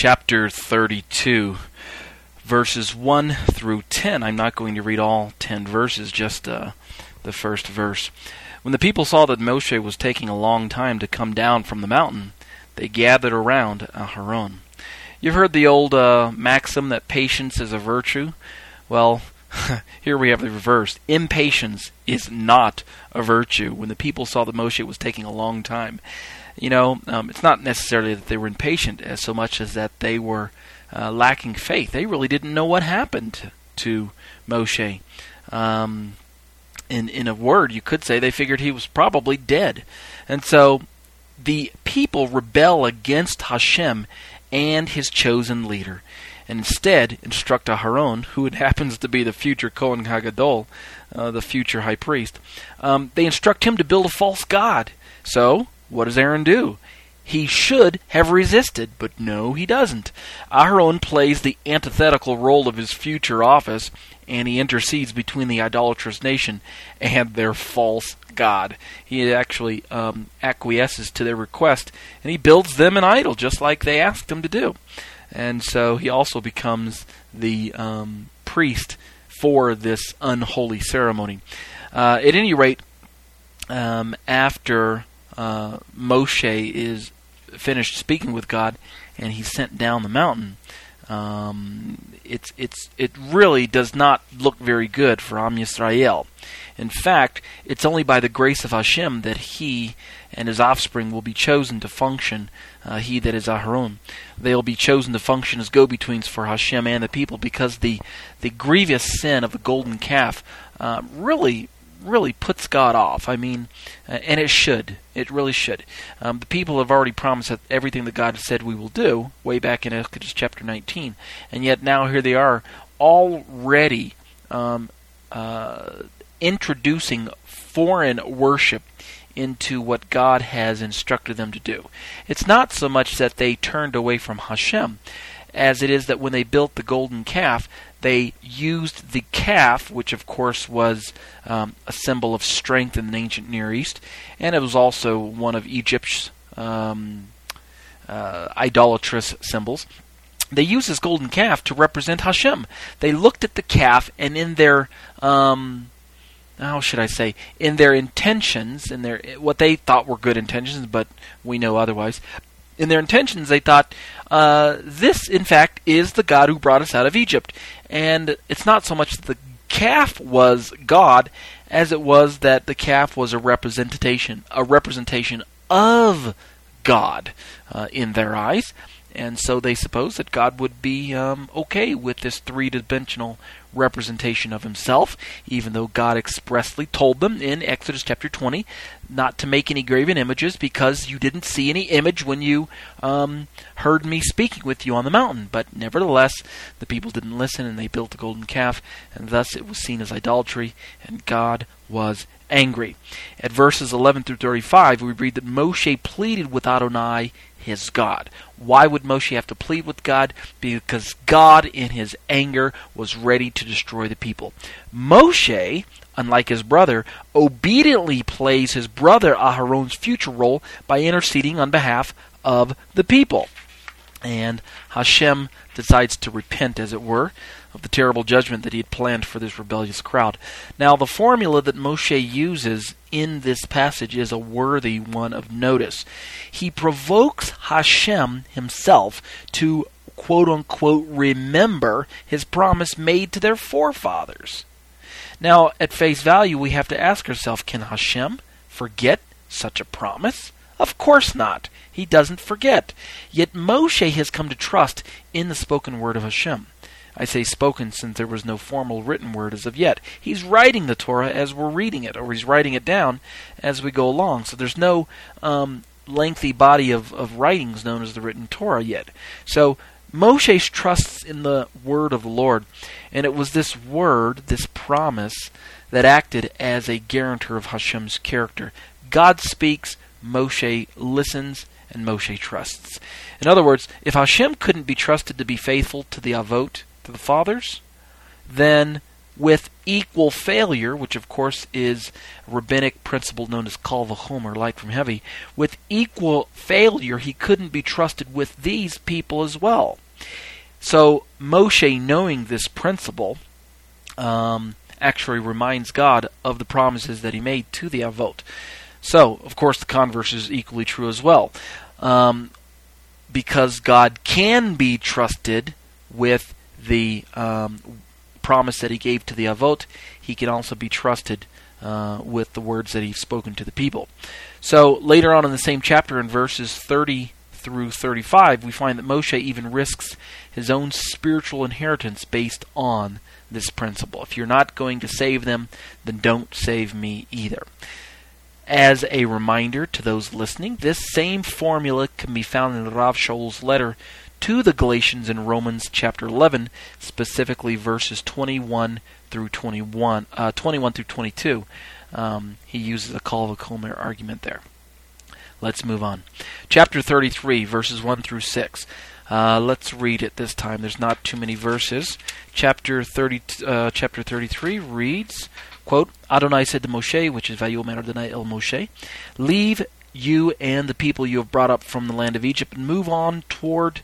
chapter 32, verses 1 through 10. I'm not going to read all 10 verses, just uh, the first verse. When the people saw that Moshe was taking a long time to come down from the mountain, they gathered around Aharon. You've heard the old uh, maxim that patience is a virtue. Well, here we have the reverse. Impatience is not a virtue. When the people saw that Moshe was taking a long time, you know, um, it's not necessarily that they were impatient as so much as that they were uh, lacking faith. They really didn't know what happened to Moshe. Um, in in a word, you could say they figured he was probably dead, and so the people rebel against Hashem and his chosen leader, and instead instruct Aharon, who happens to be the future Kohen Hagadol, uh, the future high priest. Um, they instruct him to build a false god. So what does Aaron do? He should have resisted, but no, he doesn't. Aharon plays the antithetical role of his future office, and he intercedes between the idolatrous nation and their false god. He actually um, acquiesces to their request, and he builds them an idol, just like they asked him to do. And so he also becomes the um, priest for this unholy ceremony. Uh, at any rate, um, after uh, Moshe is finished speaking with God and he's sent down the mountain, um, it's it's it really does not look very good for Am Yisrael. In fact, it's only by the grace of Hashem that he and his offspring will be chosen to function. Uh, he that is Aharon, they'll be chosen to function as go-betweens for Hashem and the people, because the the grievous sin of the golden calf uh, really really puts God off. I mean, uh, and it should. It really should. Um, the people have already promised that everything that God said we will do, way back in Exodus chapter 19, and yet now here they are, already um, uh, introducing foreign worship into what God has instructed them to do. It's not so much that they turned away from Hashem, as it is that when they built the golden calf, they used the calf, which of course was um, a symbol of strength in the ancient Near East, and it was also one of Egypt's um, uh, idolatrous symbols. They used this golden calf to represent Hashem. They looked at the calf, and in their um, how should I say, in their intentions, in their what they thought were good intentions, but we know otherwise. In their intentions, they thought uh, this, in fact, is the God who brought us out of Egypt, and it's not so much that the calf was God as it was that the calf was a representation, a representation of God uh, in their eyes, and so they supposed that God would be um, okay with this three-dimensional representation of himself, even though God expressly told them in Exodus chapter 20 not to make any graven images because you didn't see any image when you um, heard me speaking with you on the mountain. But nevertheless, the people didn't listen and they built the golden calf, and thus it was seen as idolatry, and God was angry. At verses 11 through 35, we read that Moshe pleaded with Adonai his God. Why would Moshe have to plead with God? Because God, in his anger, was ready to destroy the people. Moshe, unlike his brother, obediently plays his brother Aharon's future role by interceding on behalf of the people. And Hashem decides to repent, as it were, of the terrible judgment that he had planned for this rebellious crowd. Now, the formula that Moshe uses in this passage is a worthy one of notice. He provokes Hashem himself to quote unquote remember his promise made to their forefathers. Now, at face value, we have to ask ourselves can Hashem forget such a promise? Of course not. He doesn't forget. Yet Moshe has come to trust in the spoken word of Hashem. I say spoken since there was no formal written word as of yet. He's writing the Torah as we're reading it, or he's writing it down as we go along. So there's no um, lengthy body of, of writings known as the written Torah yet. So Moshe trusts in the word of the Lord, and it was this word, this promise, that acted as a guarantor of Hashem's character. God speaks, Moshe listens, and Moshe trusts. In other words, if Hashem couldn't be trusted to be faithful to the Avot, to the fathers, then with equal failure, which of course is a rabbinic principle known as kal vachomer, light from heavy, with equal failure, he couldn't be trusted with these people as well. So Moshe, knowing this principle, um, actually reminds God of the promises that he made to the Avot. So, of course, the converse is equally true as well. Um, because God can be trusted with the um, promise that he gave to the Avot, he can also be trusted uh, with the words that he's spoken to the people. So, later on in the same chapter, in verses 30 through 35, we find that Moshe even risks his own spiritual inheritance based on this principle. If you're not going to save them, then don't save me either. As a reminder to those listening, this same formula can be found in Rav Shaul's letter to the Galatians in Romans chapter 11, specifically verses 21 through 21, uh, 21 through 22. Um, he uses a kal vachomer argument there. Let's move on. Chapter 33, verses 1 through 6. Uh, let's read it this time. There's not too many verses. Chapter 30, uh, chapter 33 reads, quote, Adonai said to Moshe, which is Vayomer Adonai el Moshe, leave you and the people you have brought up from the land of Egypt and move on toward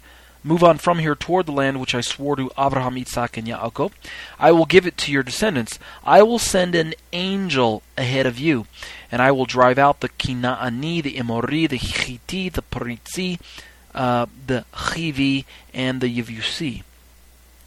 Move on from here toward the land which I swore to Abraham, Isaac, and Yaakov. I will give it to your descendants. I will send an angel ahead of you, and I will drive out the Kinaani, the Emori, the Hittite, the Perizzi, uh, the Chivi, and the Yevusi.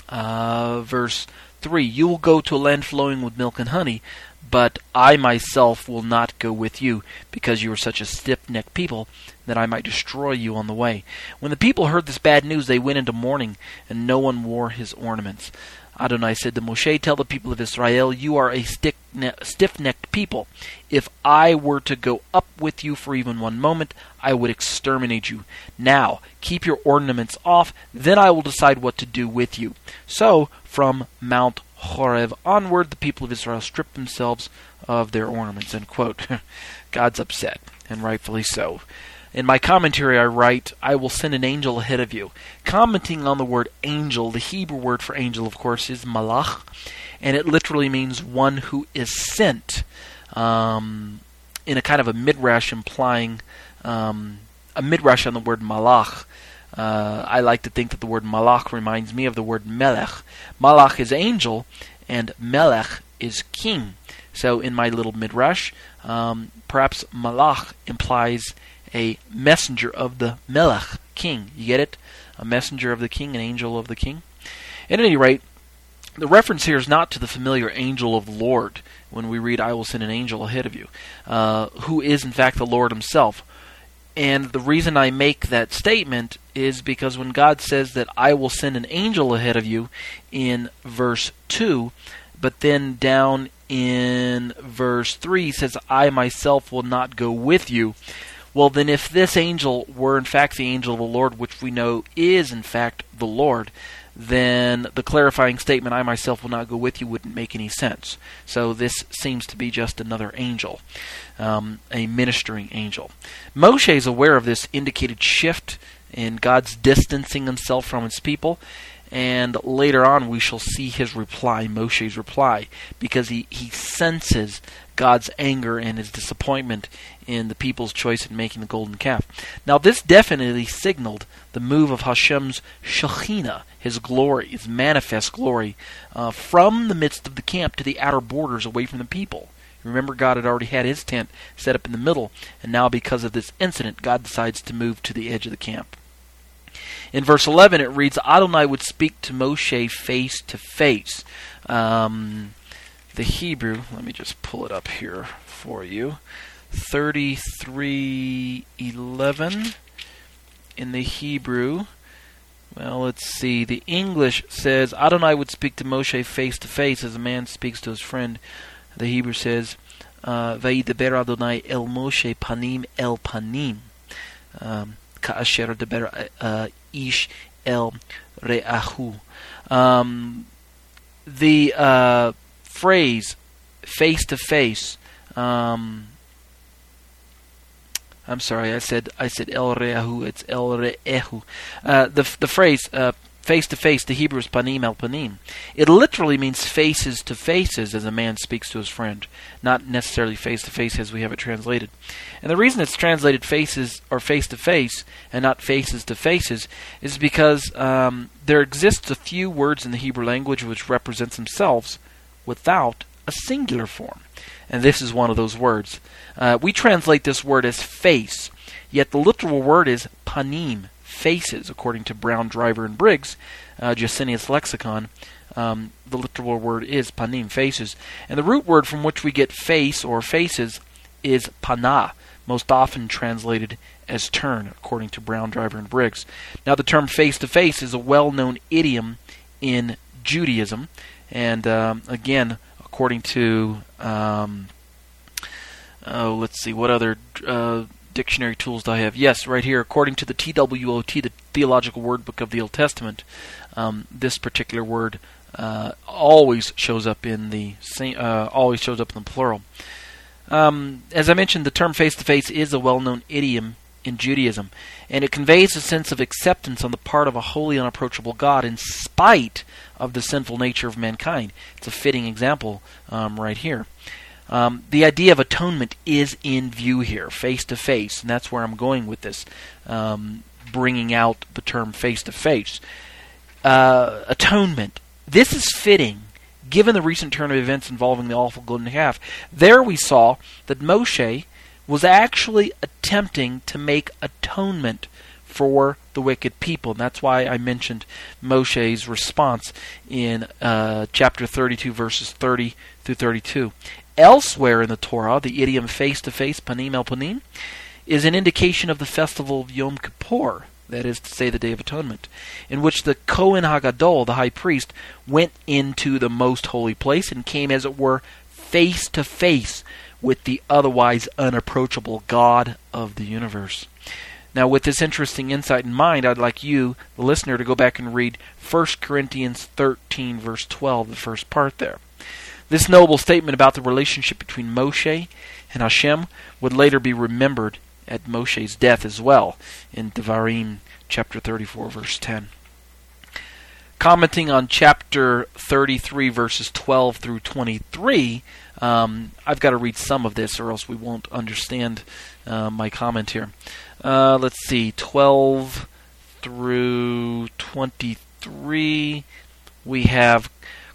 Uh, verse 3 You will go to a land flowing with milk and honey, but I myself will not go with you, because you are such a stiff necked people, that I might destroy you on the way. When the people heard this bad news, they went into mourning, and no one wore his ornaments. Adonai said to Moshe, Tell the people of Israel, You are a stiff necked people. If I were to go up with you for even one moment, I would exterminate you. Now, keep your ornaments off, then I will decide what to do with you. So, from Mount Horeb onward, the people of Israel stripped themselves of their ornaments. God's upset, and rightfully so. In my commentary, I write, I will send an angel ahead of you. Commenting on the word angel, the Hebrew word for angel, of course, is malach, and it literally means one who is sent, um, in a kind of a midrash implying um, a midrash on the word malach. Uh, I like to think that the word malach reminds me of the word melech. Malach is angel, and melech is king. So in my little midrash, um, perhaps malach implies a messenger of the melech, king. You get it? A messenger of the king, an angel of the king. At any rate, the reference here is not to the familiar angel of the Lord when we read, I will send an angel ahead of you, uh, who is in fact the Lord himself. And the reason I make that statement is because when God says that I will send an angel ahead of you in verse 2, but then down in verse 3 he says, I myself will not go with you. Well, then, if this angel were in fact the angel of the Lord, which we know is in fact the Lord, then the clarifying statement, I myself will not go with you, wouldn't make any sense. So this seems to be just another angel, um, a ministering angel. Moshe is aware of this indicated shift in God's distancing himself from his people. And later on, we shall see his reply, Moshe's reply, because he, he senses God's anger and his disappointment in the people's choice in making the golden calf. Now, this definitely signaled the move of Hashem's Shekhinah, his glory, his manifest glory, uh, from the midst of the camp to the outer borders away from the people. Remember, God had already had his tent set up in the middle, and now because of this incident, God decides to move to the edge of the camp. In verse 11, it reads Adonai would speak to Moshe face to face. Um, the Hebrew, let me just pull it up here for you. 3311 in the Hebrew. Well, let's see. The English says Adonai would speak to Moshe face to face as a man speaks to his friend. The Hebrew says uh, Vayidaber Adonai el Moshe panim el panim. Um, Ka'asher deber uh, ish el re'ahu. Um, the uh, phrase face to face. I'm sorry, I said I said el re'ahu. It's el re'ehu. Uh, the the phrase face to face, the Hebrew is panim el panim. It literally means faces to faces as a man speaks to his friend, not necessarily face to face as we have it translated. And the reason it's translated faces or face to face and not faces to faces is because um, there exists a few words in the Hebrew language which represent themselves without a singular form. And this is one of those words. Uh, we translate this word as face, yet the literal word is panim, faces, according to Brown, Driver, and Briggs, uh, Gesenius Lexicon. Um, the literal word is panim, faces. And the root word from which we get face or faces is pana, most often translated as turn, according to Brown, Driver, and Briggs. Now, the term face to face is a well known idiom in Judaism. And um, again, according to, um, oh, let's see, what other. Uh, dictionary tools do I have? Yes, right here. According to the TWOT, the Theological Word Book of the Old Testament, um, this particular word uh, always shows up in the uh, always shows up in the plural. Um, as I mentioned, the term face to face is a well known idiom in Judaism, and it conveys a sense of acceptance on the part of a holy, unapproachable God in spite of the sinful nature of mankind. It's a fitting example um, right here. Um, the idea of atonement is in view here, face to face, and that's where I'm going with this, um, bringing out the term face to face. Atonement. This is fitting given the recent turn of events involving the awful golden calf. There we saw that Moshe was actually attempting to make atonement for the wicked people. And that's why I mentioned Moshe's response in uh, chapter 32, verses 30 through 32. Elsewhere in the Torah, the idiom face to face, panim el panim, is an indication of the festival of Yom Kippur, that is to say, the Day of Atonement, in which the Kohen Hagadol, the high priest, went into the most holy place and came, as it were, face to face with the otherwise unapproachable God of the universe. Now, with this interesting insight in mind, I'd like you, the listener, to go back and read 1 Corinthians 13, verse 12, the first part there. This noble statement about the relationship between Moshe and Hashem would later be remembered at Moshe's death as well in Devarim chapter 34 verse 10. Commenting on chapter 33 verses 12 through 23, um, I've got to read some of this or else we won't understand uh, my comment here. Uh, let's see, 12 through 23, we have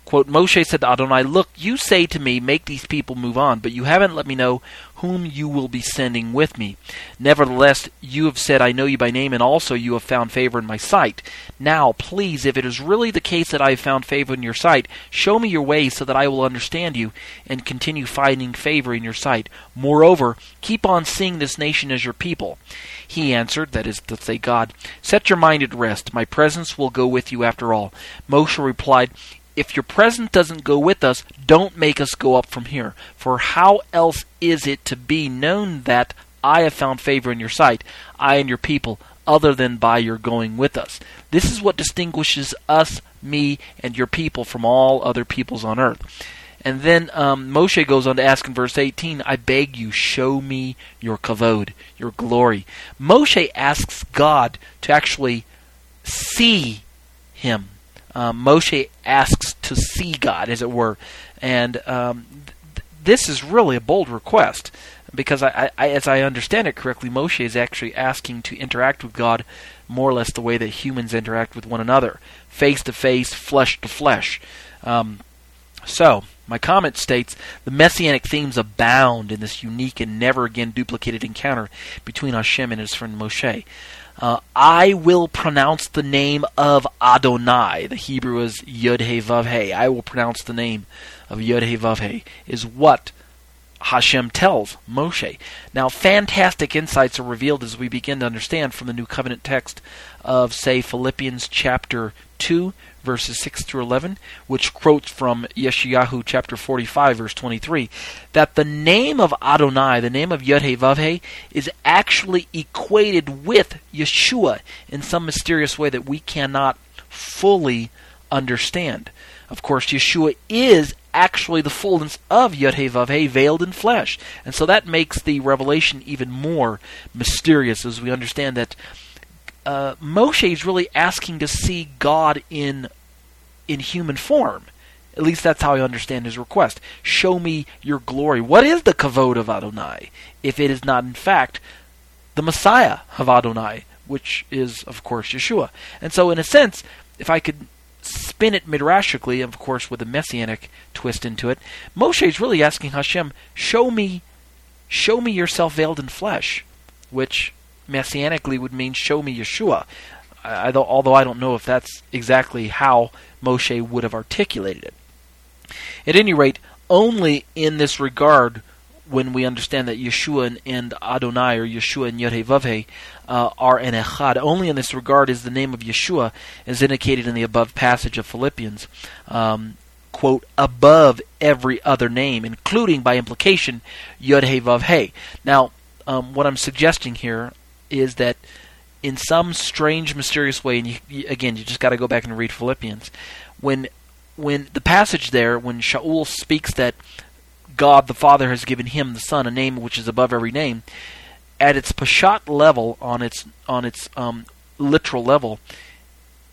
Quote, Moshe said to Adonai, Look, you say to me, Make these people move on, but you haven't let me know whom you will be sending with me. Nevertheless, you have said, I know you by name, and also you have found favor in my sight. Now, please, if it is really the case that I have found favor in your sight, show me your ways so that I will understand you and continue finding favor in your sight. Moreover, keep on seeing this nation as your people. He answered, that is to say, God, Set your mind at rest. My presence will go with you after all. Moshe replied, if your presence doesn't go with us, don't make us go up from here. For how else is it to be known that I have found favor in your sight, I and your people, other than by your going with us? This is what distinguishes us, me, and your people from all other peoples on earth. And then um, Moshe goes on to ask in verse 18, I beg you, show me your kavod, your glory. Moshe asks God to actually see him um, Moshe asks to see God, as it were, and um, th- this is really a bold request because, I, I, as I understand it correctly, Moshe is actually asking to interact with God more or less the way that humans interact with one another, face to face, flesh to flesh. Um, so, my comment states the messianic themes abound in this unique and never again duplicated encounter between Hashem and his friend Moshe. Uh, I will pronounce the name of Adonai. The Hebrew is Yud He Vav He. I will pronounce the name of Yud He Vav He. Is what Hashem tells Moshe. Now, fantastic insights are revealed as we begin to understand from the New Covenant text of, say, Philippians chapter 2, verses 6 through 11, which quotes from Yeshayahu chapter 45, verse 23, that the name of Adonai, the name of Yud-Heh is actually equated with Yeshua in some mysterious way that we cannot fully understand. Of course, Yeshua is actually the fullness of Yud Vav veiled in flesh. And so that makes the revelation even more mysterious as we understand that uh, Moshe is really asking to see God in in human form. At least that's how I understand his request. Show me your glory. What is the kavod of Adonai, if it is not in fact the Messiah of Adonai, which is of course Yeshua? And so, in a sense, if I could spin it midrashically, of course, with a messianic twist into it, Moshe is really asking Hashem, show me, show me yourself veiled in flesh, which messianically would mean show me Yeshua. I, although I don't know if that's exactly how Moshe would have articulated it. At any rate, only in this regard, when we understand that Yeshua and, Adonai, or Yeshua and Yod uh, are an echad, only in this regard is the name of Yeshua, as indicated in the above passage of Philippians, um, quote, above every other name, including by implication Yod He Now, um, what I'm suggesting here is that in some strange, mysterious way, and you, again, you just got to go back and read Philippians, when when the passage there, when Shaul speaks that God the Father has given him the Son a name which is above every name, at its peshat level, on its on its um, literal level,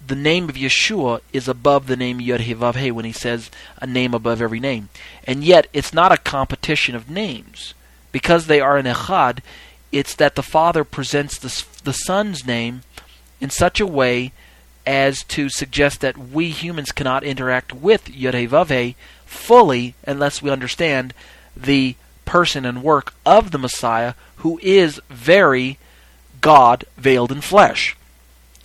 the name of Yeshua is above the name Yod He when he says a name above every name, and yet it's not a competition of names because they are an echad. It's that the Father presents the the Son's name in such a way as to suggest that we humans cannot interact with Yod fully unless we understand the person and work of the Messiah, who is very God veiled in flesh.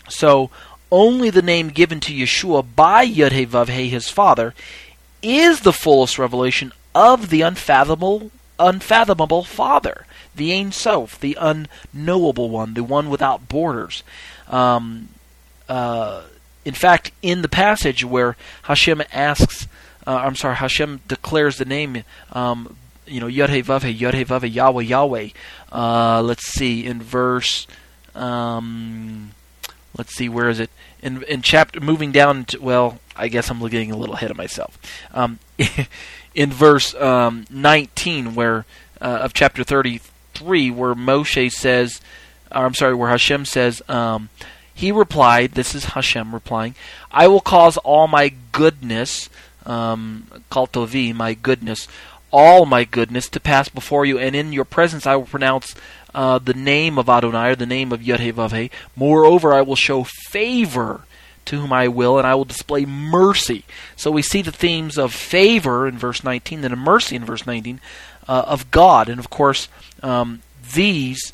So, only the name given to Yeshua by Yod his Father, is the fullest revelation of the unfathomable, unfathomable Father, the Ein Sof, the unknowable one, the one without borders. Um, uh, in fact, in the passage where Hashem asks, uh, I'm sorry, Hashem declares the name, um, you know, Yod He Vav He, Yod He Vav He, Yahweh, Yahweh. Uh, let's see, in verse, um, let's see, where is it? In in chapter, moving down to, well, I guess I'm getting a little ahead of myself. Um, in verse um, 19, where uh, of chapter 33, where Moshe says, I'm sorry, where Hashem says, um, he replied, This is Hashem replying, I will cause all my goodness, um, kaltovi, my goodness, all my goodness to pass before you, and in your presence I will pronounce uh, the name of Adonai, or the name of Yud Moreover, I will show favor to whom I will, and I will display mercy. So we see the themes of favor in verse 19, and of mercy in verse 19, uh, of God. And of course, um, these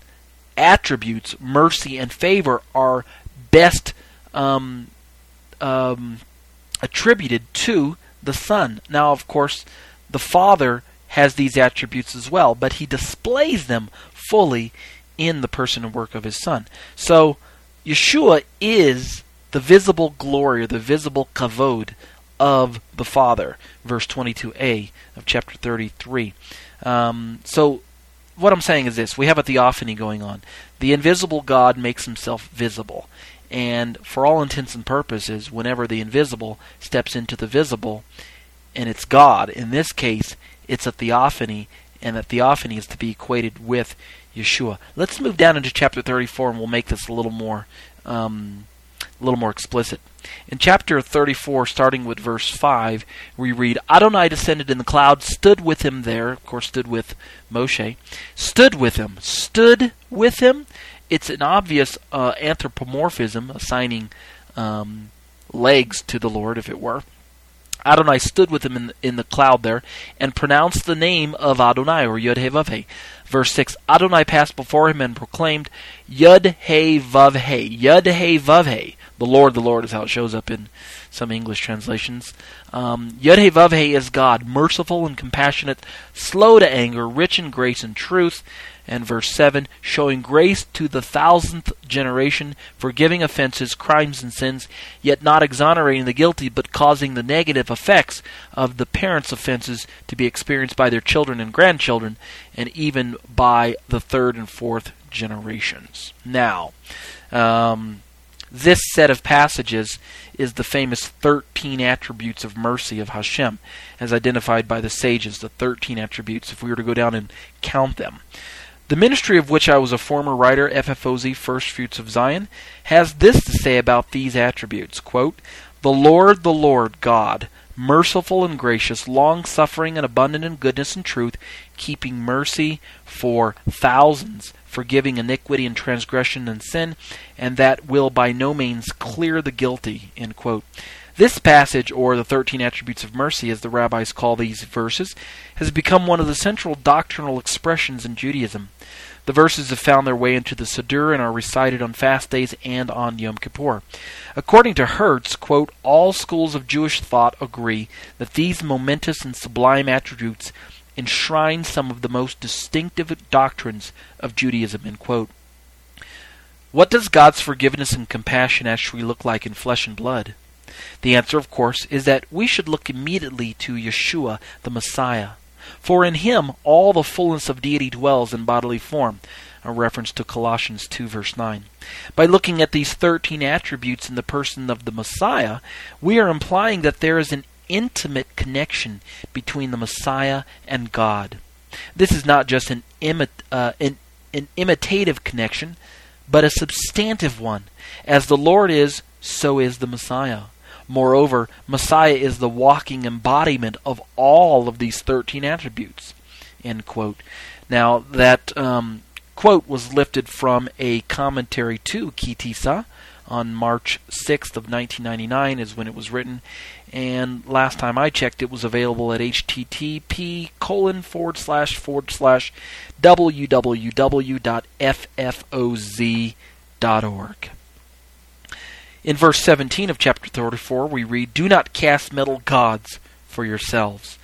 attributes, mercy and favor, are best um, um, attributed to the Son. Now, of course, the Father has these attributes as well, but he displays them fully in the person and work of his Son. So, Yeshua is the visible glory or the visible kavod of the Father. Verse 22a of chapter 33. Um, so, what I'm saying is this we have a theophany going on. The invisible God makes himself visible. And for all intents and purposes, whenever the invisible steps into the visible, and it's God, in this case, it's a theophany, and that theophany is to be equated with Yeshua. Let's move down into chapter 34, and we'll make this a little more, um, a little more explicit. In chapter 34, starting with verse 5, we read, Adonai descended in the cloud, stood with him there, of course, stood with Moshe, stood with him, stood with him, it's an obvious uh, anthropomorphism, assigning um, legs to the Lord, if it were. Adonai stood with him in the, in the cloud there and pronounced the name of Adonai, or Yud He. Verse 6 Adonai passed before him and proclaimed, Yud He Vav He. The Lord, the Lord is how it shows up in some English translations. Um, Yud He is God, merciful and compassionate, slow to anger, rich in grace and truth and verse 7 showing grace to the thousandth generation, forgiving offenses, crimes, and sins, yet not exonerating the guilty, but causing the negative effects of the parents' offenses to be experienced by their children and grandchildren, and even by the third and fourth generations. Now, um, this set of passages is the famous 13 attributes of mercy of Hashem, as identified by the sages, the 13 attributes, if we were to go down and count them. The ministry of which I was a former writer, FFOZ First Fruits of Zion, has this to say about these attributes quote, The Lord, the Lord God, merciful and gracious, long suffering and abundant in goodness and truth, keeping mercy for thousands, forgiving iniquity and transgression and sin, and that will by no means clear the guilty. This passage, or the 13 attributes of mercy, as the rabbis call these verses, has become one of the central doctrinal expressions in Judaism. The verses have found their way into the Siddur and are recited on fast days and on Yom Kippur. According to Hertz, quote, all schools of Jewish thought agree that these momentous and sublime attributes enshrine some of the most distinctive doctrines of Judaism, end quote. What does God's forgiveness and compassion actually look like in flesh and blood? The answer, of course, is that we should look immediately to Yeshua, the Messiah. For in him all the fullness of deity dwells in bodily form, a reference to Colossians 2 verse 9. By looking at these 13 attributes in the person of the Messiah, we are implying that there is an intimate connection between the Messiah and God. This is not just an, imi- uh, an, an imitative connection, but a substantive one. As the Lord is, so is the Messiah. Moreover, Messiah is the walking embodiment of all of these 13 attributes. End quote. Now, that um, quote was lifted from a commentary to Ki Tisa on March 6th of 1999 is when it was written. And last time I checked, it was available at http colon forward slash forward slash www.ffoz.org. In verse 17 of chapter 34, we read, Do not cast metal gods for yourselves.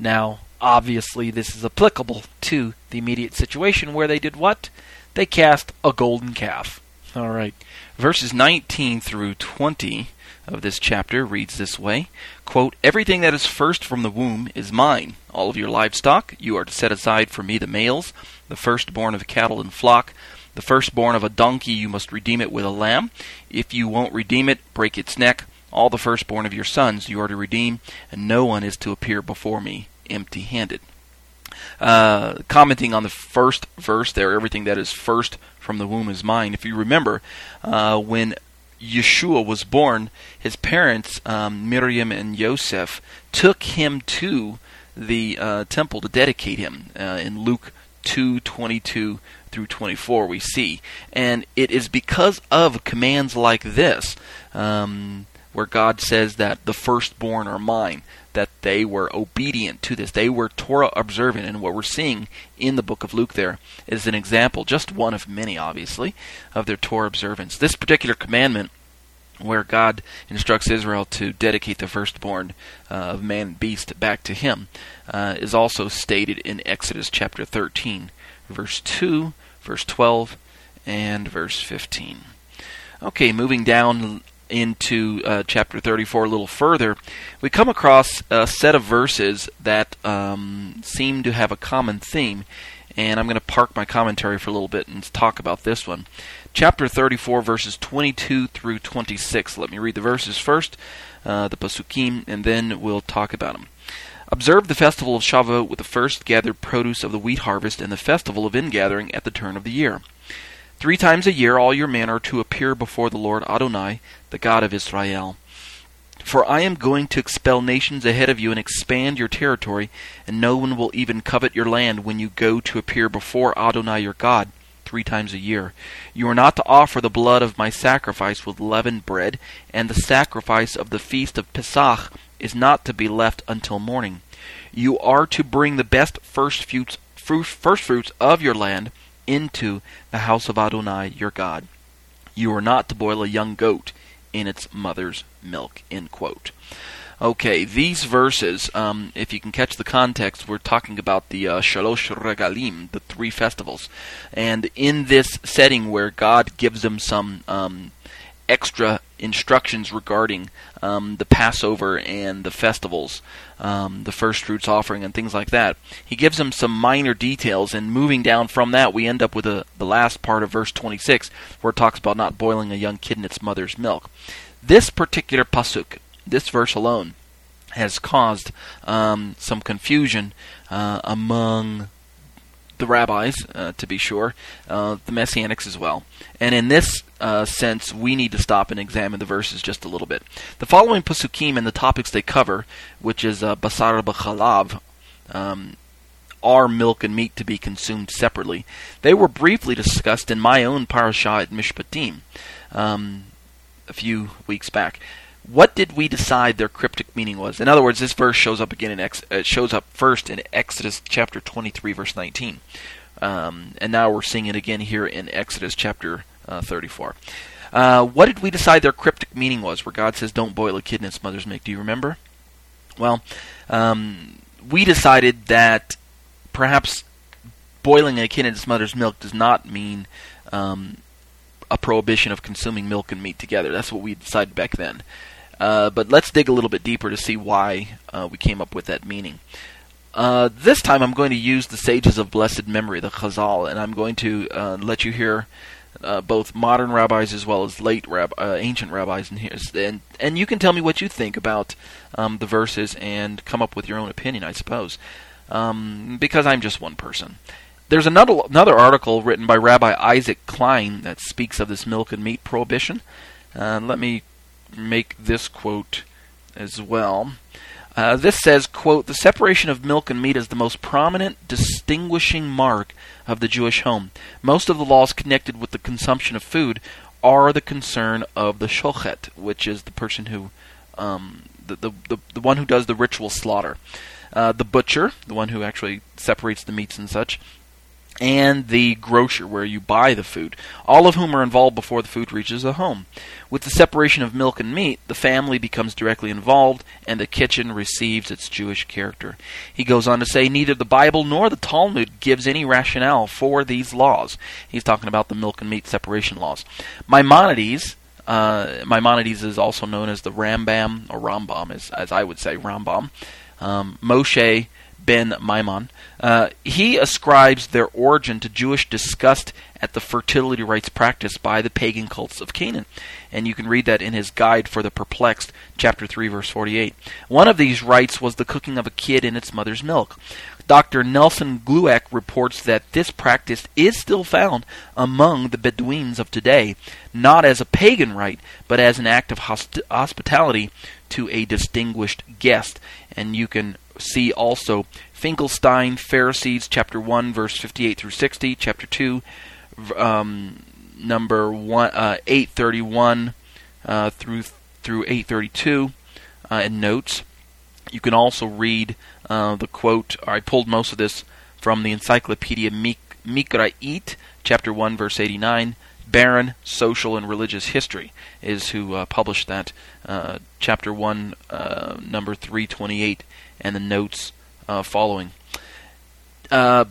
Now, obviously, this is applicable to the immediate situation where they did what? They cast a golden calf. All right. Verses 19 through 20 of this chapter reads this way quote, Everything that is first from the womb is mine. All of your livestock you are to set aside for me the males, the firstborn of cattle and flock the firstborn of a donkey you must redeem it with a lamb. If you won't redeem it, break its neck. All the firstborn of your sons you are to redeem, and no one is to appear before me empty handed. Uh, commenting on the first verse there, everything that is first from the womb is mine. If you remember, uh, when Yeshua was born, his parents, um, Miriam and Yosef, took him to the uh, temple to dedicate him uh, in Luke 2:22 through 24 we see, and it is because of commands like this, um, where God says that the firstborn are mine, that they were obedient to this. They were Torah observant, and what we're seeing in the book of Luke there is an example, just one of many, obviously, of their Torah observance. This particular commandment where God instructs Israel to dedicate the firstborn uh, of man and beast back to Him, uh, is also stated in Exodus chapter 13, verse 2, verse 12, and verse 15. Okay, moving down into uh, chapter 34 a little further, we come across a set of verses that um, seem to have a common theme, and I'm going to park my commentary for a little bit and talk about this one chapter 34, verses 22 through 26. Let me read the verses first, uh, the Pasukim, and then we'll talk about them. Observe the festival of Shavuot with the first gathered produce of the wheat harvest and the festival of ingathering at the turn of the year. Three times a year all your men are to appear before the Lord Adonai, the God of Israel. For I am going to expel nations ahead of you and expand your territory, and no one will even covet your land when you go to appear before Adonai your God three times a year. You are not to offer the blood of my sacrifice with leavened bread, and the sacrifice of the feast of Pesach is not to be left until morning. You are to bring the best first fruits, first fruits of your land into the house of Adonai your God. You are not to boil a young goat in its mother's milk. End quote. Okay, these verses, um, if you can catch the context, we're talking about the uh, Shalosh Regalim, the three festivals. And in this setting where God gives them some um, extra instructions regarding um, the Passover and the festivals, um, the first fruits offering, and things like that. He gives them some minor details, and moving down from that, we end up with a, the last part of verse 26, where it talks about not boiling a young kid in its mother's milk. This particular pasuk, this verse alone has caused um, some confusion uh, among the rabbis, uh, to be sure, uh, the messianics as well. And in this uh, sense, we need to stop and examine the verses just a little bit. The following pasukim and the topics they cover, which is uh, basar b'chalav, um, are milk and meat to be consumed separately. They were briefly discussed in my own parashah at Mishpatim um, a few weeks back. What did we decide their cryptic meaning was? In other words, this verse shows up again in Ex- uh, shows up first in Exodus chapter 23, verse 19, um, and now we're seeing it again here in Exodus chapter uh, 34. Uh, what did we decide their cryptic meaning was? Where God says, "Don't boil a kid in its mother's milk." Do you remember? Well, um, we decided that perhaps boiling a kid in its mother's milk does not mean um, a prohibition of consuming milk and meat together. That's what we decided back then. Uh, but let's dig a little bit deeper to see why uh, we came up with that meaning. Uh, this time I'm going to use the sages of blessed memory, the Chazal, and I'm going to uh, let you hear uh, both modern rabbis as well as late rab- ancient rabbis in here, and and you can tell me what you think about um, the verses and come up with your own opinion, I suppose um, because I'm just one person. There's another another article written by Rabbi Isaac Klein that speaks of this milk and meat prohibition. Let me make this quote as well. Uh, this says, quote, the separation of milk and meat is the most prominent distinguishing mark of the Jewish home. Most of the laws connected with the consumption of food are the concern of the shochet, which is the person who, um, the, the, the, the one who does the ritual slaughter uh, the butcher, the one who actually separates the meats and such, and the grocer, where you buy the food, all of whom are involved before the food reaches the home. With the separation of milk and meat, the family becomes directly involved, and the kitchen receives its Jewish character. He goes on to say, neither the Bible nor the Talmud gives any rationale for these laws. He's talking about the milk and meat separation laws. Maimonides, uh, Maimonides is also known as the Rambam, or Rambam, as, as I would say, Rambam um, Moshe ben Maimon, uh, he ascribes their origin to Jewish disgust at the fertility rites practiced by the pagan cults of Canaan. And you can read that in his Guide for the Perplexed, chapter 3, verse 48. One of these rites was the cooking of a kid in its mother's milk. Dr. Nelson Glueck reports that this practice is still found among the Bedouins of today, not as a pagan rite, but as an act of hosp- hospitality to a distinguished guest. And you can see also Finkelstein, Pharisees, chapter 1, verse 58 through 60, chapter 2, um, number one, uh, 831 uh, through through 832, uh, and notes. You can also read uh, the quote. I pulled most of this from the Encyclopedia Mik- Mikra'it, chapter 1, verse 89. Baron, Social and Religious History, is who uh, published that. Uh, chapter 1, uh, number 328, and the notes uh, following. Uh,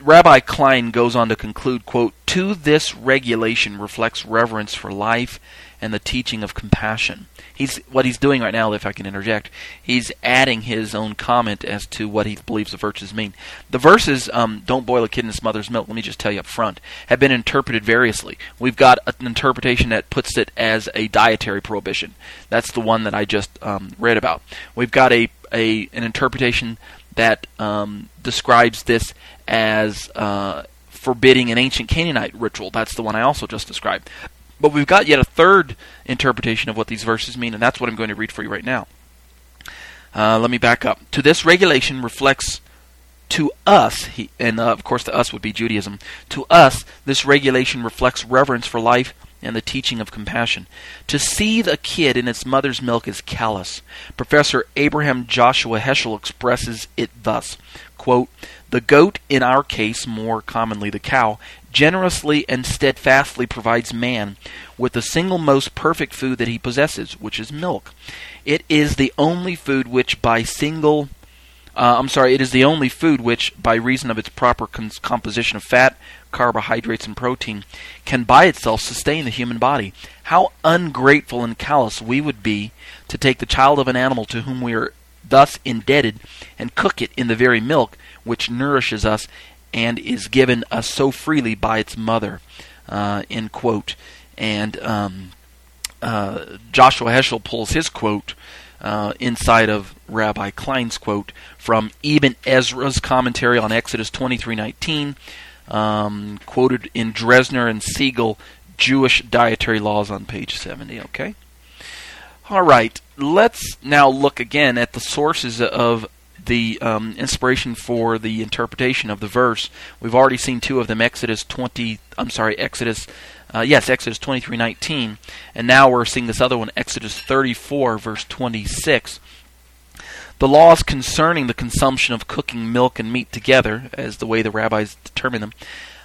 Rabbi Klein goes on to conclude, quote, To this regulation reflects reverence for life and the teaching of compassion. He's what he's doing right now, if I can interject. He's adding his own comment as to what he believes the verses mean. The verses, um, "Don't boil a kid in its mother's milk." Let me just tell you up front, have been interpreted variously. We've got an interpretation that puts it as a dietary prohibition. That's the one that I just um, read about. We've got a, a an interpretation that um, describes this as uh, forbidding an ancient Canaanite ritual. That's the one I also just described. But we've got yet a third interpretation of what these verses mean, and that's what I'm going to read for you right now. Uh, let me back up. To this regulation reflects to us, he, and uh, of course to us would be Judaism, to us, this regulation reflects reverence for life and the teaching of compassion. To seethe a kid in its mother's milk is callous. Professor Abraham Joshua Heschel expresses it thus quote, The goat, in our case more commonly the cow, generously and steadfastly provides man with the single most perfect food that he possesses, which is milk. It is the only food which, by single uh, I'm sorry, it is the only food which, by reason of its proper cons- composition of fat, carbohydrates, and protein, can by itself sustain the human body. How ungrateful and callous we would be to take the child of an animal to whom we are thus indebted and cook it in the very milk which nourishes us and is given us so freely by its mother. Uh, end quote. And um, uh, Joshua Heschel pulls his quote uh, inside of Rabbi Klein's quote from Ibn Ezra's commentary on Exodus 23:19, um, quoted in Dresner and Siegel Jewish Dietary Laws on page 70. Okay. All right. Let's now look again at the sources of the um, inspiration for the interpretation of the verse. We've already seen two of them: Exodus 20. I'm sorry, Exodus. Uh, yes, Exodus 23:19, and now we're seeing this other one, Exodus 34, verse 26. The laws concerning the consumption of cooking milk and meat together, as the way the rabbis determine them,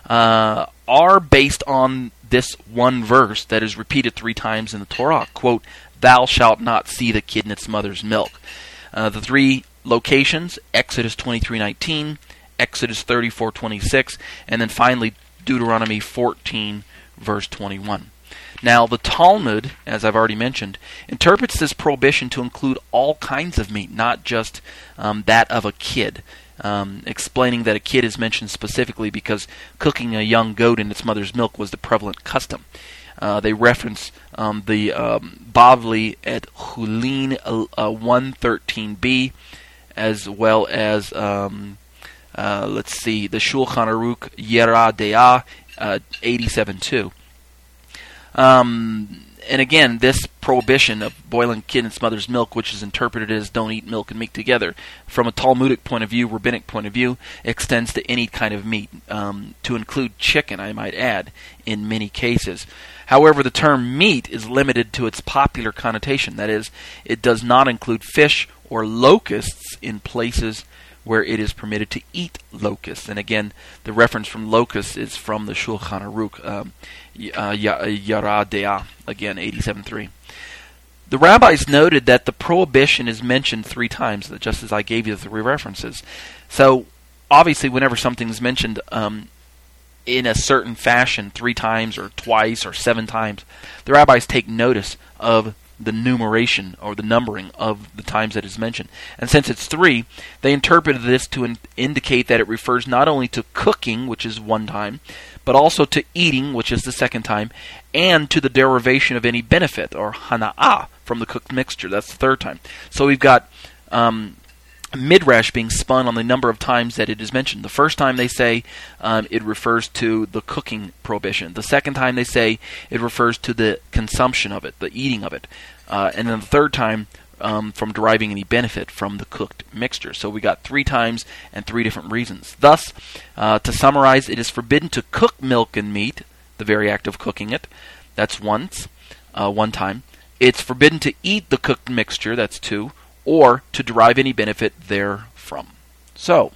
uh, are based on this one verse that is repeated three times in the Torah. Quote, Thou shalt not see the kid in its mother's milk. Uh, the three locations, Exodus 23:19, Exodus 34:26, and then finally Deuteronomy 14 verse 21. Now, the Talmud, as I've already mentioned, interprets this prohibition to include all kinds of meat, not just um, that of a kid um, explaining that a kid is mentioned specifically because cooking a young goat in its mother's milk was the prevalent custom. Uh, they reference um, the um, Bavli at Hulin uh, 113b, as well as um, uh, let's see the Shulchan Aruch Yoreh De'ah uh, 87.2. Um, and again, this prohibition of boiling kid in its mother's milk, which is interpreted as don't eat milk and meat together, from a Talmudic point of view, rabbinic point of view, extends to any kind of meat, um, to include chicken, I might add, in many cases. However, the term meat is limited to its popular connotation. That is, it does not include fish or locusts in places where it is permitted to eat locusts. And again, the reference from locusts is from the Shulchan Aruch, um, uh, Yoreh De'ah, again, 87.3. The rabbis noted that the prohibition is mentioned three times, just as I gave you the three references. So, obviously, whenever something is mentioned um, in a certain fashion, three times or twice or seven times, the rabbis take notice of the numeration or the numbering of the times that is mentioned. And since it's three, they interpreted this to in- indicate that it refers not only to cooking, which is one time, but also to eating, which is the second time, and to the derivation of any benefit or hana'a, from the cooked mixture. That's the third time. So we've got um, midrash being spun on the number of times that it is mentioned. The first time they say um, it refers to the cooking prohibition. The second time they say it refers to the consumption of it, the eating of it. Uh, and then the third time um, from deriving any benefit from the cooked mixture. So we got three times and three different reasons. Thus, uh, to summarize, it is forbidden to cook milk and meat, the very act of cooking it. That's once, uh, one time. It's forbidden to eat the cooked mixture, that's two, or to derive any benefit therefrom. So,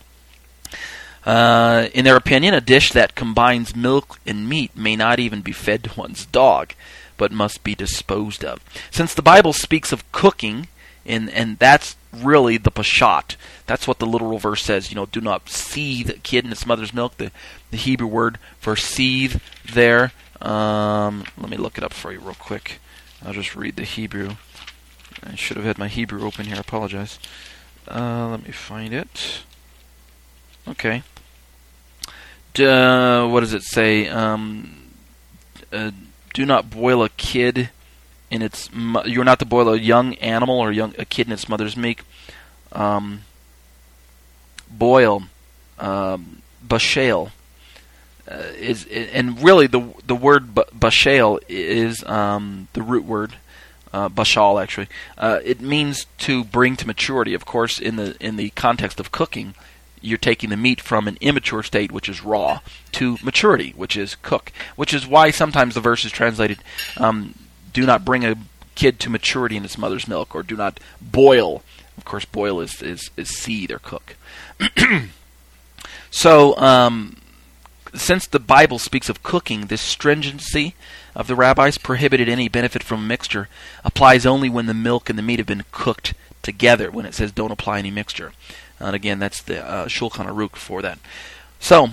uh, in their opinion, a dish that combines milk and meat may not even be fed to one's dog, but must be disposed of. Since the Bible speaks of cooking, and, and that's really the peshat. That's what the literal verse says. You know, do not seethe a kid in its mother's milk. The, the Hebrew word for seethe there. Um, let me look it up for you real quick. I'll just read the Hebrew. I should have had my Hebrew open here. I apologize. Uh, let me find it. Okay. Uh, what does it say? Um, uh, do not boil a kid in its. You're not to boil a young animal or young a kid in its mother's milk. Um, boil, um, bashal. Uh, is and really the the word bashal is um, the root word uh, bashal actually. Uh, it means to bring to maturity. Of course, in the in the context of cooking, you're taking the meat from an immature state, which is raw, to maturity, which is cook. Which is why sometimes the verse is translated, um, "Do not bring a kid to maturity in its mother's milk," or "Do not boil." Of course, boil is is, is seethe or cook. so, um, since the Bible speaks of cooking, this stringency of the rabbis prohibited any benefit from mixture applies only when the milk and the meat have been cooked together. When it says don't apply any mixture, and again, that's the uh, Shulchan Aruch for that. So,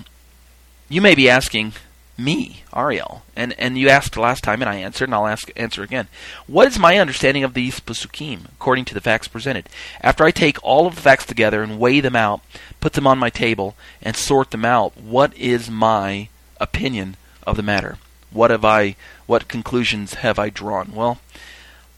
you may be asking me, Ariel, and and you asked last time, and I answered, and I'll ask answer again. What is my understanding of these pasukim according to the facts presented? After I take all of the facts together and weigh them out, put them on my table, and sort them out, what is my opinion of the matter? What have I? What conclusions have I drawn? Well,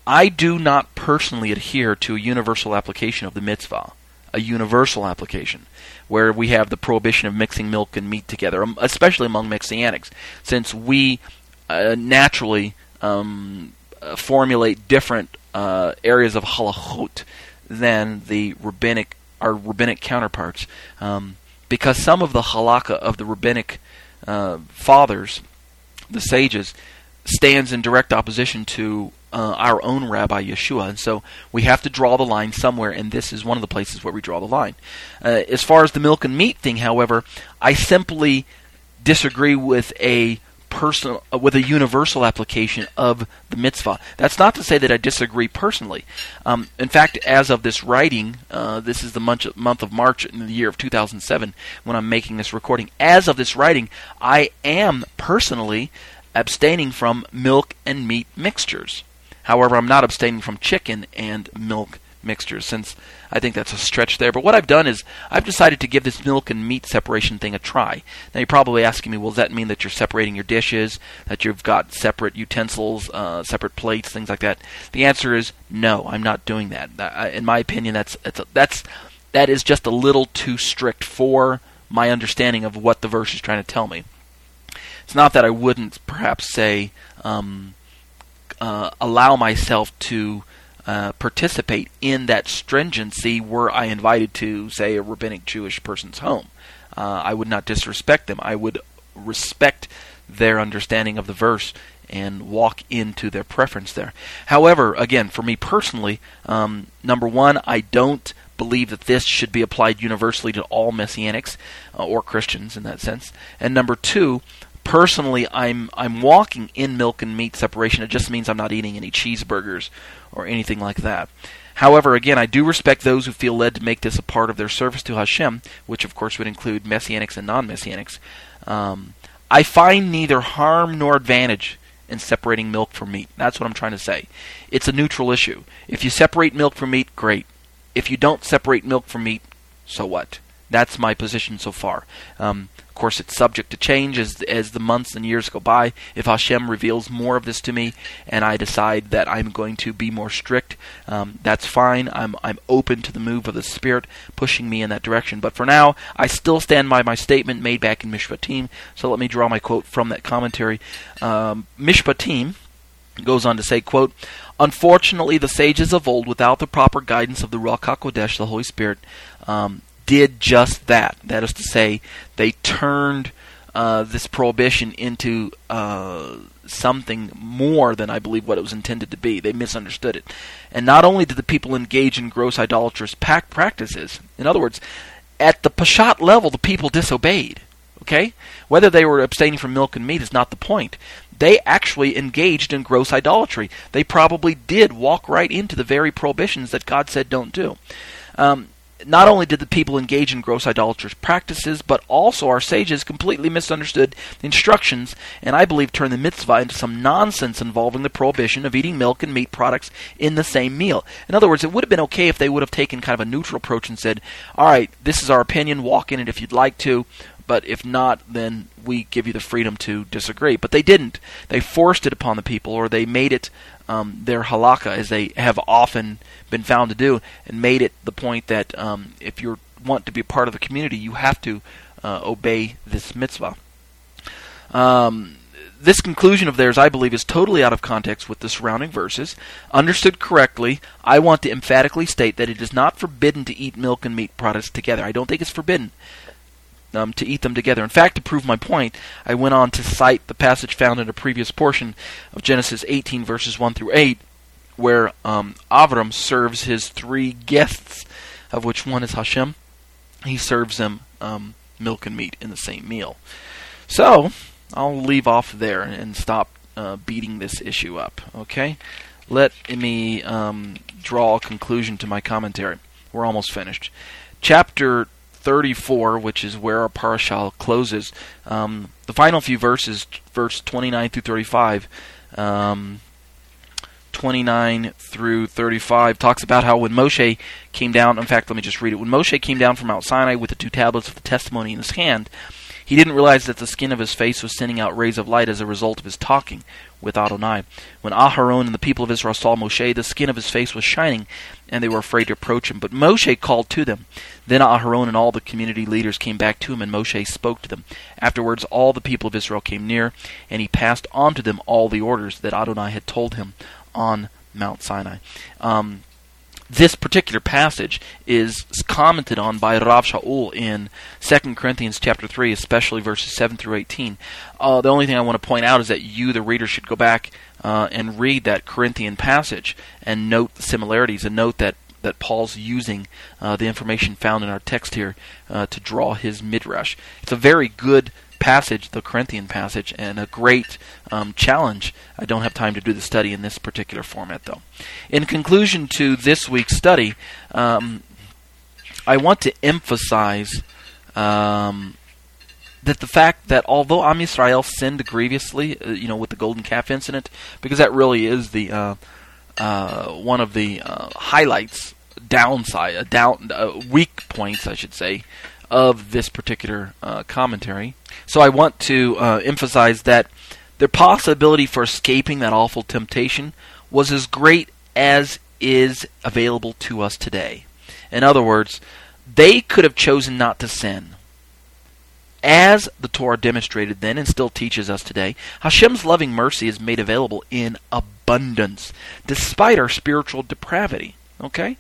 I do not personally adhere to a universal application of the mitzvah, a universal application, where we have the prohibition of mixing milk and meat together, um, especially among Messianics, since we uh, naturally um, uh, formulate different uh, areas of halachot than the rabbinic our rabbinic counterparts, um, because some of the halakha of the rabbinic uh, fathers, the sages, stands in direct opposition to uh, our own Rabbi Yeshua, and so we have to draw the line somewhere, and this is one of the places where we draw the line. Uh, as far as the milk and meat thing, however, I simply disagree with a personal uh, with a universal application of the mitzvah. That's not to say that I disagree personally. Um, in fact, as of this writing, uh, this is the month, month of March in the year of 2007 when I'm making this recording. As of this writing, I am personally abstaining from milk and meat mixtures. However, I'm not abstaining from chicken and milk mixtures since I think that's a stretch there. But what I've done is I've decided to give this milk and meat separation thing a try. Now you're probably asking me, well, does that mean that you're separating your dishes, that you've got separate utensils, uh, separate plates, things like that? The answer is no. I'm not doing that. In my opinion, that's that's that's that is just a little too strict for my understanding of what the verse is trying to tell me. It's not that I wouldn't perhaps say um, uh, allow myself to uh, participate in that stringency were I invited to, say, a rabbinic Jewish person's home. Uh, I would not disrespect them. I would respect their understanding of the verse and walk into their preference there. However, again, for me personally, um, number one, I don't believe that this should be applied universally to all Messianics uh, or Christians in that sense. And number two, personally, I'm I'm walking in milk and meat separation. It just means I'm not eating any cheeseburgers or anything like that. However, again, I do respect those who feel led to make this a part of their service to Hashem, which of course would include messianics and non-messianics. Um, I find neither harm nor advantage in separating milk from meat. That's what I'm trying to say. It's a neutral issue. If you separate milk from meat, great. If you don't separate milk from meat, so what? That's my position so far. Um, course, it's subject to change as as the months and years go by. If Hashem reveals more of this to me, and I decide that I'm going to be more strict, um, that's fine. I'm I'm open to the move of the Spirit pushing me in that direction. But for now, I still stand by my statement made back in Mishpatim. So let me draw my quote from that commentary. Um, Mishpatim goes on to say, quote, Unfortunately, the sages of old, without the proper guidance of the Ruach HaKodesh, the Holy Spirit, um, did just that. That is to say, they turned uh, this prohibition into uh, something more than I believe what it was intended to be. They misunderstood it. And not only did the people engage in gross idolatrous practices, in other words, at the Peshat level, the people disobeyed. Okay? Whether they were abstaining from milk and meat is not the point. They actually engaged in gross idolatry. They probably did walk right into the very prohibitions that God said don't do. Um, not only did the people engage in gross idolatrous practices, but also our sages completely misunderstood the instructions and I believe turned the mitzvah into some nonsense involving the prohibition of eating milk and meat products in the same meal. In other words, it would have been okay if they would have taken kind of a neutral approach and said, all right, this is our opinion, walk in it if you'd like to, but if not, then we give you the freedom to disagree. But they didn't. They forced it upon the people, or they made it um, their halakha, as they have often been found to do, and made it the point that um, if you want to be part of the community, you have to uh, obey this mitzvah. Um, this conclusion of theirs, I believe, is totally out of context with the surrounding verses. Understood correctly, I want to emphatically state that it is not forbidden to eat milk and meat products together. I don't think it's forbidden um, to eat them together. In fact, to prove my point, I went on to cite the passage found in a previous portion of Genesis 18, verses 1 through 8, where um, Avram serves his three guests, of which one is Hashem. He serves them um, milk and meat in the same meal. So, I'll leave off there and stop uh, beating this issue up. Okay? Let me um, draw a conclusion to my commentary. We're almost finished. Chapter 34, which is where our parashah closes. Um, the final few verses, verse 29 through 35, um, 29 through 35, talks about how when Moshe came down, in fact, let me just read it. When Moshe came down from Mount Sinai with the two tablets of the testimony in his hand, he didn't realize that the skin of his face was sending out rays of light as a result of his talking. With Adonai. When Aharon and the people of Israel saw Moshe, the skin of his face was shining, and they were afraid to approach him. But Moshe called to them. Then Aharon and all the community leaders came back to him, and Moshe spoke to them. Afterwards, all the people of Israel came near, and he passed on to them all the orders that Adonai had told him on Mount Sinai. Um, this particular passage is commented on by Rav Shaul in 2 Corinthians chapter 3, especially verses 7 through 18. Uh, the only thing I want to point out is that you, the reader, should go back uh, and read that Corinthian passage and note the similarities and note that that Paul's using uh, the information found in our text here uh, to draw his midrash. It's a very good passage, the Corinthian passage, and a great um, challenge. I don't have time to do the study in this particular format, though. In conclusion to this week's study, um, I want to emphasize um, that the fact that although Am Yisrael sinned grievously, uh, you know, with the golden calf incident, because that really is the uh, uh, one of the uh, highlights, downside, down uh, weak points, I should say, of this particular uh, commentary. So I want to uh, emphasize that the possibility for escaping that awful temptation was as great as is available to us today. In other words, they could have chosen not to sin. As the Torah demonstrated then and still teaches us today, Hashem's loving mercy is made available in abundance, despite our spiritual depravity. Okay?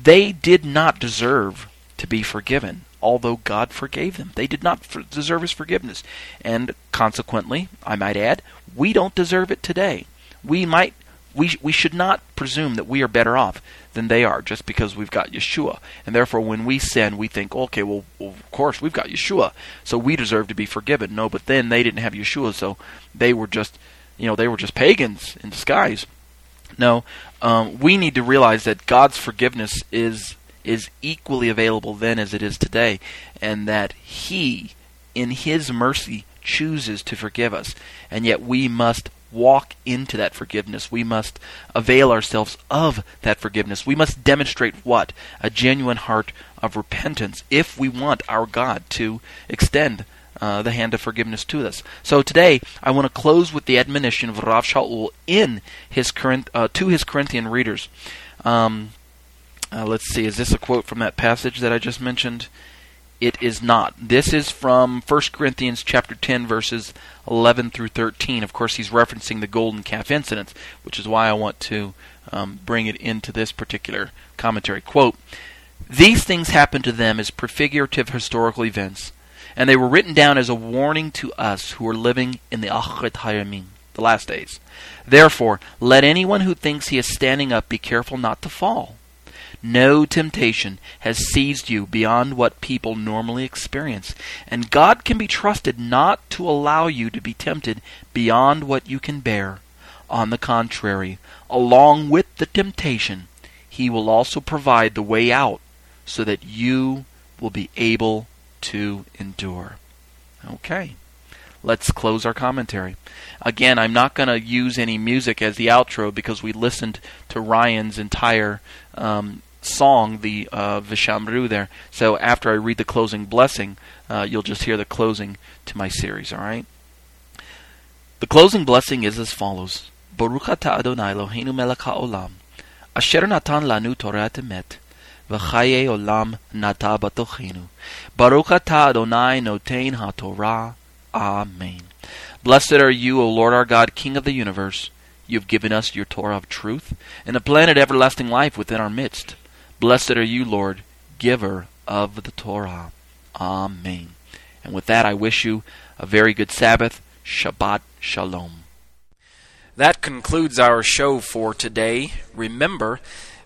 They did not deserve to be forgiven although God forgave them. They did not deserve His forgiveness. And consequently, I might add, we don't deserve it today. We might. We, we should not presume that we are better off than they are just because we've got Yeshua. And therefore, when we sin, we think, okay, well, well, of course, we've got Yeshua, so we deserve to be forgiven. No, but then they didn't have Yeshua, so they were just, you know, they were just pagans in disguise. No, um, we need to realize that God's forgiveness is is equally available then as it is today, and that He, in His mercy, chooses to forgive us. And yet we must walk into that forgiveness. We must avail ourselves of that forgiveness. We must demonstrate what? A genuine heart of repentance if we want our God to extend uh, the hand of forgiveness to us. So today, I want to close with the admonition of Rav Shaul in his current, uh, to his Corinthian readers. Um, uh, let's see, is this a quote from that passage that I just mentioned? It is not. This is from 1 Corinthians chapter 10 verses 11 through 13. Of course, he's referencing the golden calf incident, which is why I want to um, bring it into this particular commentary. Quote, These things happened to them as prefigurative historical events, and they were written down as a warning to us who are living in the Acharit Hayamim, the last days. Therefore, let anyone who thinks he is standing up be careful not to fall. No temptation has seized you beyond what people normally experience, and God can be trusted not to allow you to be tempted beyond what you can bear. On the contrary, along with the temptation, He will also provide the way out so that you will be able to endure. Okay, let's close our commentary. Again, I'm not going to use any music as the outro because we listened to Ryan's entire um, song, the uh, Vishamru there. So after I read the closing blessing, uh, you'll just hear the closing to my series, all right? The closing blessing is as follows. Baruch atah Adonai Eloheinu melech haolam, asher natan lanu Torah emet, v'chaye olam nata batochenu. Baruch atah Adonai notein haTorah. Amen. Blessed are you, O Lord our God, King of the universe. You have given us your Torah of truth, and have planted everlasting life within our midst. Blessed are you, Lord, giver of the Torah. Amen. And with that, I wish you a very good Sabbath. Shabbat Shalom. That concludes our show for today. Remember,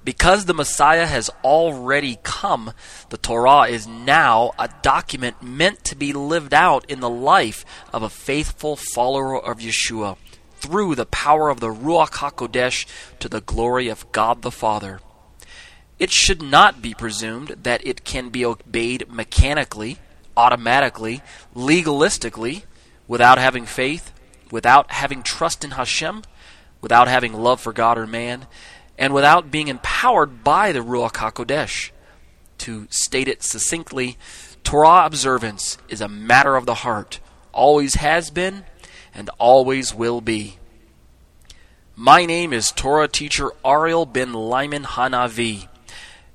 because the Messiah has already come, the Torah is now a document meant to be lived out in the life of a faithful follower of Yeshua through the power of the Ruach HaKodesh to the glory of God the Father. It should not be presumed that it can be obeyed mechanically, automatically, legalistically, without having faith, without having trust in Hashem, without having love for God or man, and without being empowered by the Ruach HaKodesh. To state it succinctly, Torah observance is a matter of the heart, always has been, and always will be. My name is Torah teacher Ariel ben Lyman Hanavi.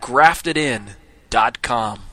graftedin.com.